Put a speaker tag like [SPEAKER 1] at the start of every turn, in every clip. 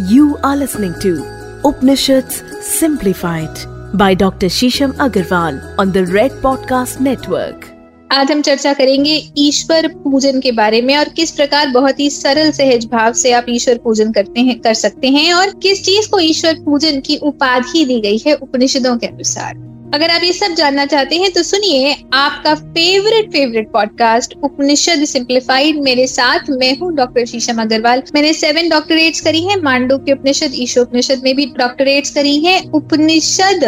[SPEAKER 1] You are listening to Upanishads Simplified by Dr. Shisham Agarwal on the Red Podcast Network.
[SPEAKER 2] आज हम चर्चा करेंगे ईश्वर पूजन के बारे में और किस प्रकार बहुत ही सरल सहज भाव से आप ईश्वर पूजन करते हैं, कर सकते हैं और किस चीज़ को ईश्वर पूजन की उपाधि दी गई है उपनिषदों के अनुसार अगर आप ये सब जानना चाहते हैं तो सुनिए आपका favourite favourite podcast Upanishad simplified मेरे साथ मैं हूँ डॉक्टर शीशम अग्रवाल मैंने सेवन डॉक्टरेट्स करी हैं मांडुक्य उपनिषद ईशोपनिषद में भी डॉक्टरेट्स करी हैं। उपनिषद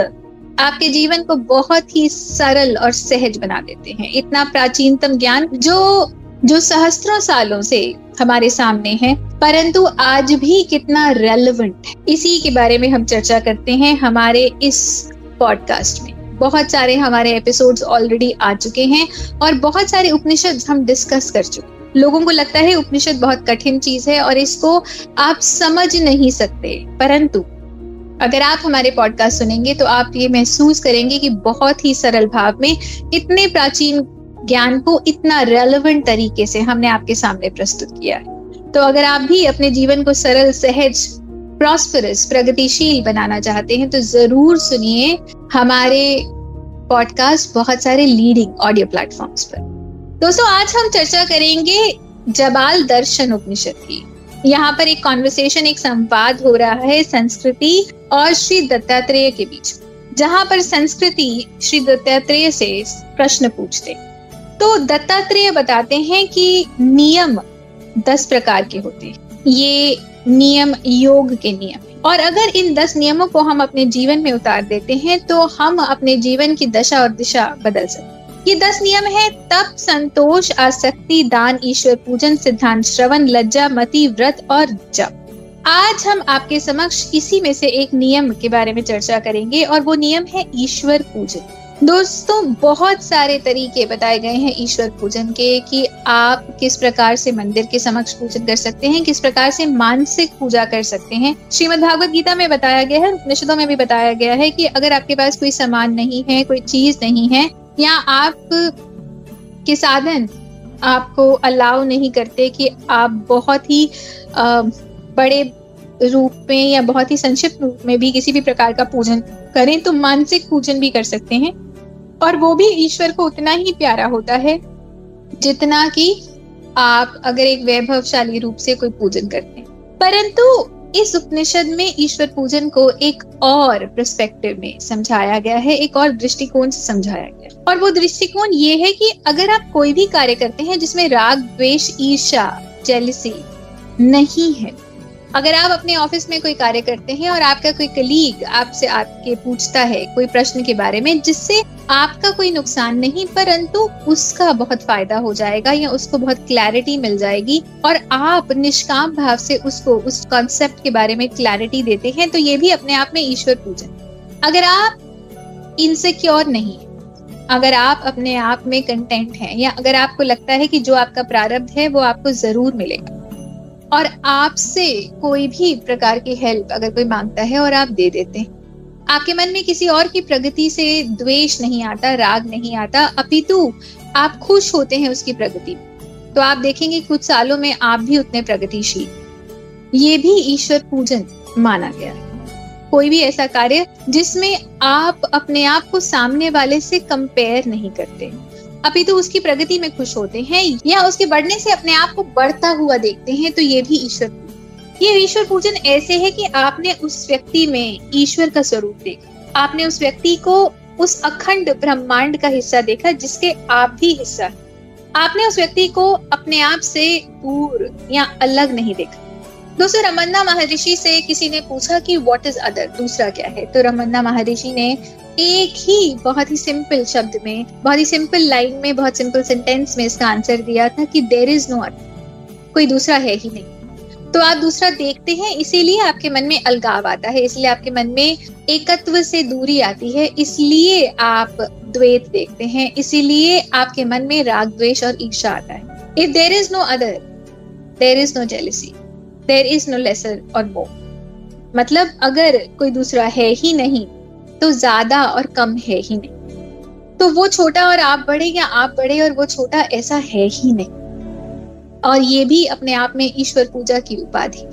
[SPEAKER 2] आपके जीवन को बहुत ही सरल और सहज बना देते हैं। इतना प्राचीनतम ज्ञान जो जो सहस्त्रों सालों से हमारे सामने है, परंतु आज भी कितना रेलेवेंट है। इसी के बारे में हम चर्चा करते हैं। हमारे इस पॉडकास्ट में। बहुत सारे हमारे एपिसोड्स ऑलरेडी आ चुके हैं और बहुत सारे उपनिषद हम डिस्कस कर चुके लोगों को लगता है उपनिषद बहुत कठिन चीज़ है और इसको आप समझ नहीं सकते। परंतु अगर आप हमारे पॉडकास्ट सुनेंगे तो आप ये महसूस करेंगे कि बहुत ही सरल भाव में इतने प्राचीन ज्ञान को इतना रेलेवेंट तरीके से हमने आपके सामने प्रस्तुत किया है। तो अगर आप भी अपने जीवन को सरल, सहज प्रॉस्परस प्रगतिशील बनाना चाहते हैं तो ज़रूर सुनिए हमारे पॉडकास्ट बहुत सारे लीडिंग ऑडियो प्लेटफॉर्म्स पर। दोस्तों, आज हम चर्चा करेंगे जबाल दर्शन उपनिषद की। यहाँ पर एक कॉन्वर्सेशन एक संवाद हो रहा है संस्कृति और श्री दत्तात्रेय के बीच। जहाँ पर संस्कृति श्री दत्तात्रेय से प्रश्न पूछते तो दत्तात्रेय बताते हैं कि नियम दस प्रकार के होते हैं। ये नियम योग के नियम और अगर इन दस नियमों को हम अपने जीवन में उतार देते हैं तो हम अपने जीवन की दशा और दिशा बदल सकते ये दस नियम है, तप, संतोष, आसक्ति, दान, ईश्वर पूजन, सिद्धांत श्रवण, लज्जा, मति, व्रत और जप। आज हम आपके समक्ष इसी में से एक नियम के बारे में चर्चा करेंगे और वो नियम है ईश्वर पूजन। दोस्तों, बहुत सारे तरीके बताए गए हैं ईश्वर पूजन के कि आप किस प्रकार से मंदिर के समक्ष पूजन कर सकते हैं, किस प्रकार से मानसिक पूजा कर सकते हैं? श्रीमद भागवत गीता में बताया गया है, उपनिषदों में भी बताया गया है कि अगर आपके पास कोई सामान नहीं है, कोई चीज़ नहीं है, या आप के साधन आपको अलाउ नहीं करते कि आप बहुत ही बड़े रूप में या बहुत ही संक्षिप्त रूप में भी किसी भी प्रकार का पूजन करें तो मानसिक पूजन भी कर सकते हैं। और वो भी ईश्वर को उतना ही प्यारा होता है जितना कि आप अगर एक वैभवशाली रूप से कोई पूजन करते हैं। परंतु इस उपनिषद में ईश्वर पूजन को एक और प्रस्पेक्टिव में समझाया गया है, एक और दृष्टिकोण से समझाया गया है। और वो दृष्टिकोण ये है कि अगर आप कोई भी कार्य करते हैं जिसमें राग, द्वेष ईर्षा जेलिसी नहीं है, अगर आप अपने ऑफ़िस में कोई कार्य करते हैं और आपका कोई कलीग आपसे आपके पूछता है कोई प्रश्न के बारे में, जिससे आपका कोई नुकसान नहीं, परंतु उसका बहुत फ़ायदा हो जाएगा या उसको बहुत क्लैरिटी मिल जाएगी और आप निष्काम भाव से उसको, उस कॉन्सेप्ट के बारे में क्लैरिटी देते हैं तो ये भी अपने आप में ईश्वर पूजन। अगर आप इनसिक्योर नहीं अगर आप अपने आप में कंटेंट हैं, या अगर आपको लगता है कि जो आपका प्रारब्ध है, वो आपको ज़रूर मिलेगा, और आपसे कोई भी प्रकार की हेल्प अगर कोई माँगता है और आप दे देते हैं आपके मन में किसी और की प्रगति से द्वेष नहीं आता, राग नहीं आता, अपितु आप खुश होते हैं उसकी प्रगति। तो आप देखेंगे कुछ सालों में आप भी उतने प्रगतिशील। ये भी ईश्वर पूजन माना गया। है कोई भी ऐसा कार्य जिसमें आप अपने आप को सामने वाले से कंपेयर नहीं करते। अभी तो उसकी प्रगति में खुश होते हैं या उसके बढ़ने से अपने आप को बढ़ता हुआ देखते हैं तो ये भी ईश्वर ये ईश्वर पूजन ऐसे है कि आपने उस व्यक्ति में ईश्वर का स्वरूप देखा। आपने उस व्यक्ति को उस अखंड ब्रह्मांड का हिस्सा देखा, जिसके आप भी हिस्सा है। आपने उस व्यक्ति को अपने आप से दूर या अलग नहीं देखा। दोस्तों, रमन्ना महर्षि से किसी ने पूछा कि व्हाट इज़ अदर दूसरा क्या है? तो रमन्ना महर्षि ने एक ही बहुत ही सिंपल शब्द में, बहुत ही सिंपल लाइन में, बहुत सिंपल सेंटेंस में इसका आंसर दिया था कि देर इज़ नो अदर कोई दूसरा है ही नहीं। तो आप दूसरा देखते हैं, इसीलिए आपके मन में अलगाव आता है, इसलिए आपके मन में एकत्व से दूरी आती है, इसलिए आप द्वैत देखते हैं, इसीलिए आपके मन में राग, द्वेष और ईर्षा आता है। If there is no other there is no jealousy there is no lesser और मोर मतलब अगर कोई दूसरा है ही नहीं तो ज़्यादा और कम है ही नहीं। तो वो छोटा और आप बड़े या आप बड़े और वो छोटा ऐसा है ही नहीं। और ये भी अपने आप में ईश्वर पूजा की उपाधि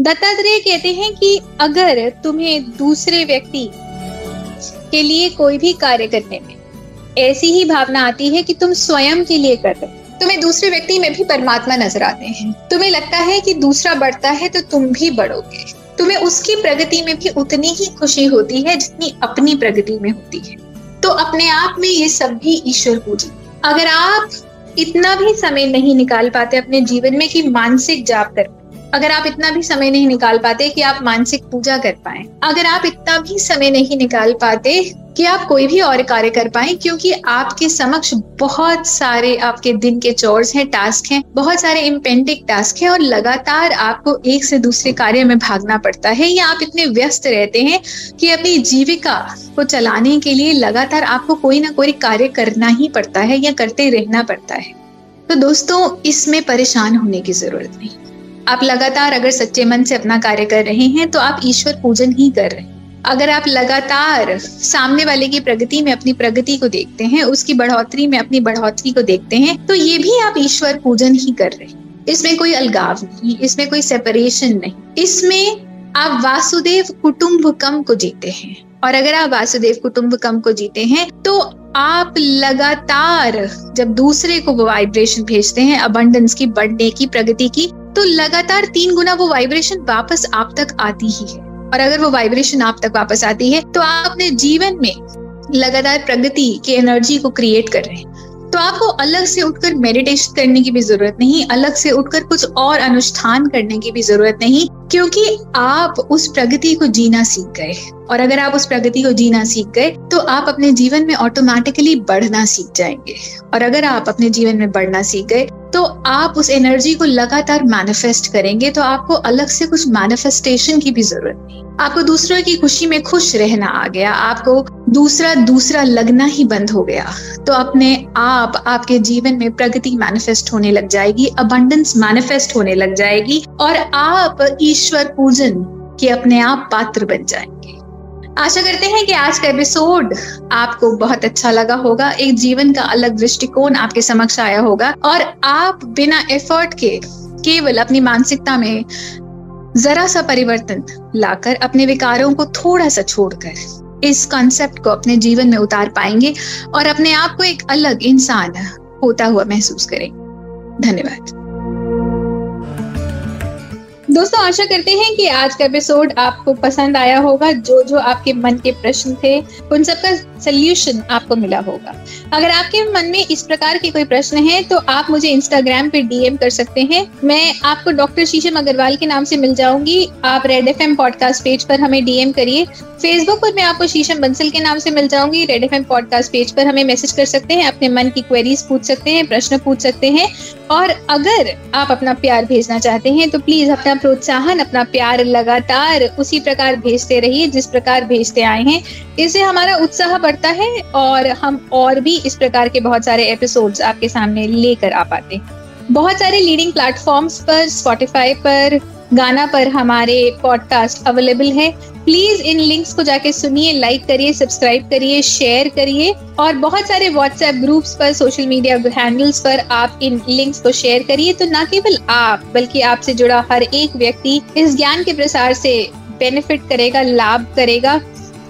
[SPEAKER 2] दत्तात्रेय कहते हैं कि अगर तुम्हें दूसरे व्यक्ति के लिए कोई भी कार्य करने में ऐसी ही भावना आती है कि तुम स्वयं के लिए कर रहे तुम्हें दूसरे व्यक्ति में भी परमात्मा नज़र आते हैं। तुम्हें लगता है कि दूसरा बढ़ता है तो तुम भी बढ़ोगे। तुम्हें उसकी प्रगति में भी उतनी ही खुशी होती है जितनी अपनी प्रगति में होती है। तो अपने आप में ये सब भी ईश्वर पूजी। अगर आप इतना भी समय नहीं निकाल पाते अपने जीवन में कि मानसिक जाप कर अगर आप इतना भी समय नहीं निकाल पाते कि आप मानसिक पूजा कर पाए, अगर आप इतना भी समय नहीं निकाल पाते कि आप कोई भी और कार्य कर पाए, क्योंकि आपके समक्ष बहुत सारे आपके दिन के चोर्स हैं टास्क हैं, बहुत सारे इम्पेंडिक टास्क हैं और लगातार आपको एक से दूसरे कार्य में भागना पड़ता है, या आप इतने व्यस्त रहते हैं कि अपनी जीविका को चलाने के लिए लगातार आपको कोई ना कोई कार्य करना ही पड़ता है या करते रहना पड़ता है। तो दोस्तों, इसमें परेशान होने की ज़रूरत नहीं। आप लगातार अगर सच्चे मन से अपना कार्य कर रहे हैं तो आप ईश्वर पूजन ही कर रहे हैं। अगर आप लगातार सामने वाले की प्रगति में अपनी प्रगति को देखते हैं, उसकी बढ़ोतरी में अपनी बढ़ोतरी को देखते हैं तो ये भी आप ईश्वर पूजन ही कर रहे हैं। इसमें कोई अलगाव नहीं, इसमें कोई सेपरेशन नहीं। इसमें आप वासुदेव कुटुंबकम को जीते हैं। और अगर आप वासुदेव कुटुंबकम को जीते हैं तो आप लगातार जब दूसरे को वाइब्रेशन भेजते हैं अबंडेंस की, बढ़ने की, प्रगति की तो लगातार तीन गुना वो वाइब्रेशन वापस आप तक आती ही है। और अगर वो वाइब्रेशन आप तक वापस आती है तो आप अपने जीवन में लगातार प्रगति की एनर्जी को क्रिएट कर रहे हैं। तो आपको अलग से उठकर मेडिटेशन करने की भी ज़रूरत नहीं, अलग से उठकर कुछ और अनुष्ठान करने की भी ज़रूरत नहीं, क्योंकि आप उस प्रगति को जीना सीख गए और अगर आप उस प्रगति को जीना सीख गए तो आप अपने जीवन में ऑटोमेटिकली बढ़ना सीख जाएँगे। और अगर आप अपने जीवन में बढ़ना सीख गए तो आप उस एनर्जी को लगातार मैनिफेस्ट करेंगे तो आपको अलग से कुछ मैनिफेस्टेशन की भी ज़रूरत नहीं। आपको दूसरों की खुशी में खुश रहना आ गया, आपको दूसरा दूसरा लगना ही बंद हो गया तो अपने आप, आपके जीवन में प्रगति मैनिफेस्ट होने लग जाएगी अबंडेंस मैनिफेस्ट होने लग जाएगी, और आप ईश्वर पूजन के अपने आप पात्र बन जाएँगे। आशा करते हैं कि आज का एपिसोड आपको बहुत अच्छा लगा होगा। एक जीवन का अलग दृष्टिकोण आपके समक्ष आया होगा और आप बिना एफर्ट के केवल अपनी मानसिकता में जरा सा परिवर्तन लाकर अपने विकारों को थोड़ा सा छोड़कर इस कॉन्सेप्ट को अपने जीवन में उतार पाएँगे और अपने आप को एक अलग इंसान होता हुआ महसूस करेंगे धन्यवाद। दोस्तों, आशा करते हैं कि आज का एपिसोड आपको पसंद आया होगा, जो जो आपके मन के प्रश्न थे, उन सबका सोल्यूशन आपको मिला होगा। अगर आपके मन में इस प्रकार के कोई प्रश्न है तो आप मुझे इंस्टाग्राम पे डीएम कर सकते हैं। मैं आपको डॉक्टर शीशम अग्रवाल के नाम से मिल जाऊँगी। आप रेड एफएम पॉडकास्ट पेज पर हमें डीएम करिए। फेसबुक पर मैं आपको शीशम बंसल के नाम से मिल जाऊँगी। रेड एफ़ पॉडकास्ट पेज पर हमें मैसेज कर सकते हैं, अपने मन की क्वेरीज पूछ सकते हैं, प्रश्न पूछ सकते हैं। और अगर आप अपना प्यार भेजना चाहते हैं तो प्लीज़ अपना प्रोत्साहन, अपना प्यार लगातार उसी प्रकार भेजते रहिए, जिस प्रकार भेजते आए हैं। इससे हमारा उत्साह बढ़ता है और हम और भी इस प्रकार के बहुत सारे एपिसोड्स आपके सामने लेकर आ पाते हैं। बहुत सारे लीडिंग प्लेटफॉर्म्स पर स्पॉटिफाई पर, गाना पर हमारे पॉडकास्ट अवेलेबल है। प्लीज़ इन लिंक्स को जाके सुनिए लाइक करिए सब्सक्राइब करिए शेयर करिए और बहुत सारे व्हाट्सएप ग्रुप्स पर सोशल मीडिया हैंडल्स पर आप इन लिंक्स को शेयर करिए। तो न केवल आप, बल्कि आपसे जुड़ा हर एक व्यक्ति इस ज्ञान के प्रसार से बेनिफिट करेगा, लाभ करेगा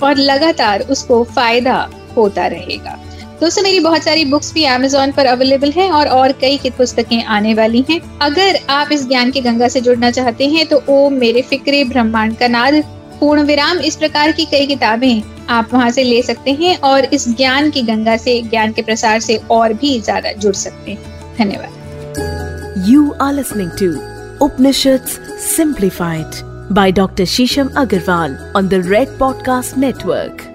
[SPEAKER 2] और लगातार उसको फ़ायदा होता रहेगा। दोस्तों, मेरी बहुत सारी बुक्स भी अमेजोन पर अवेलेबल हैं और और कई की पुस्तकें आने वाली हैं। अगर आप इस ज्ञान की गंगा से जुड़ना चाहते हैं तो ओम मेरे फिक्रे ब्रह्मांड का नाद पूर्ण विराम इस प्रकार की कई किताबें आप वहाँ से ले सकते हैं और इस ज्ञान की गंगा से, ज्ञान के प्रसार से और भी ज़्यादा जुड़ सकते हैं। धन्यवाद।
[SPEAKER 1] You are listening to Upanishad simplified by doctor Sheesham Agarwal on the red podcast Network.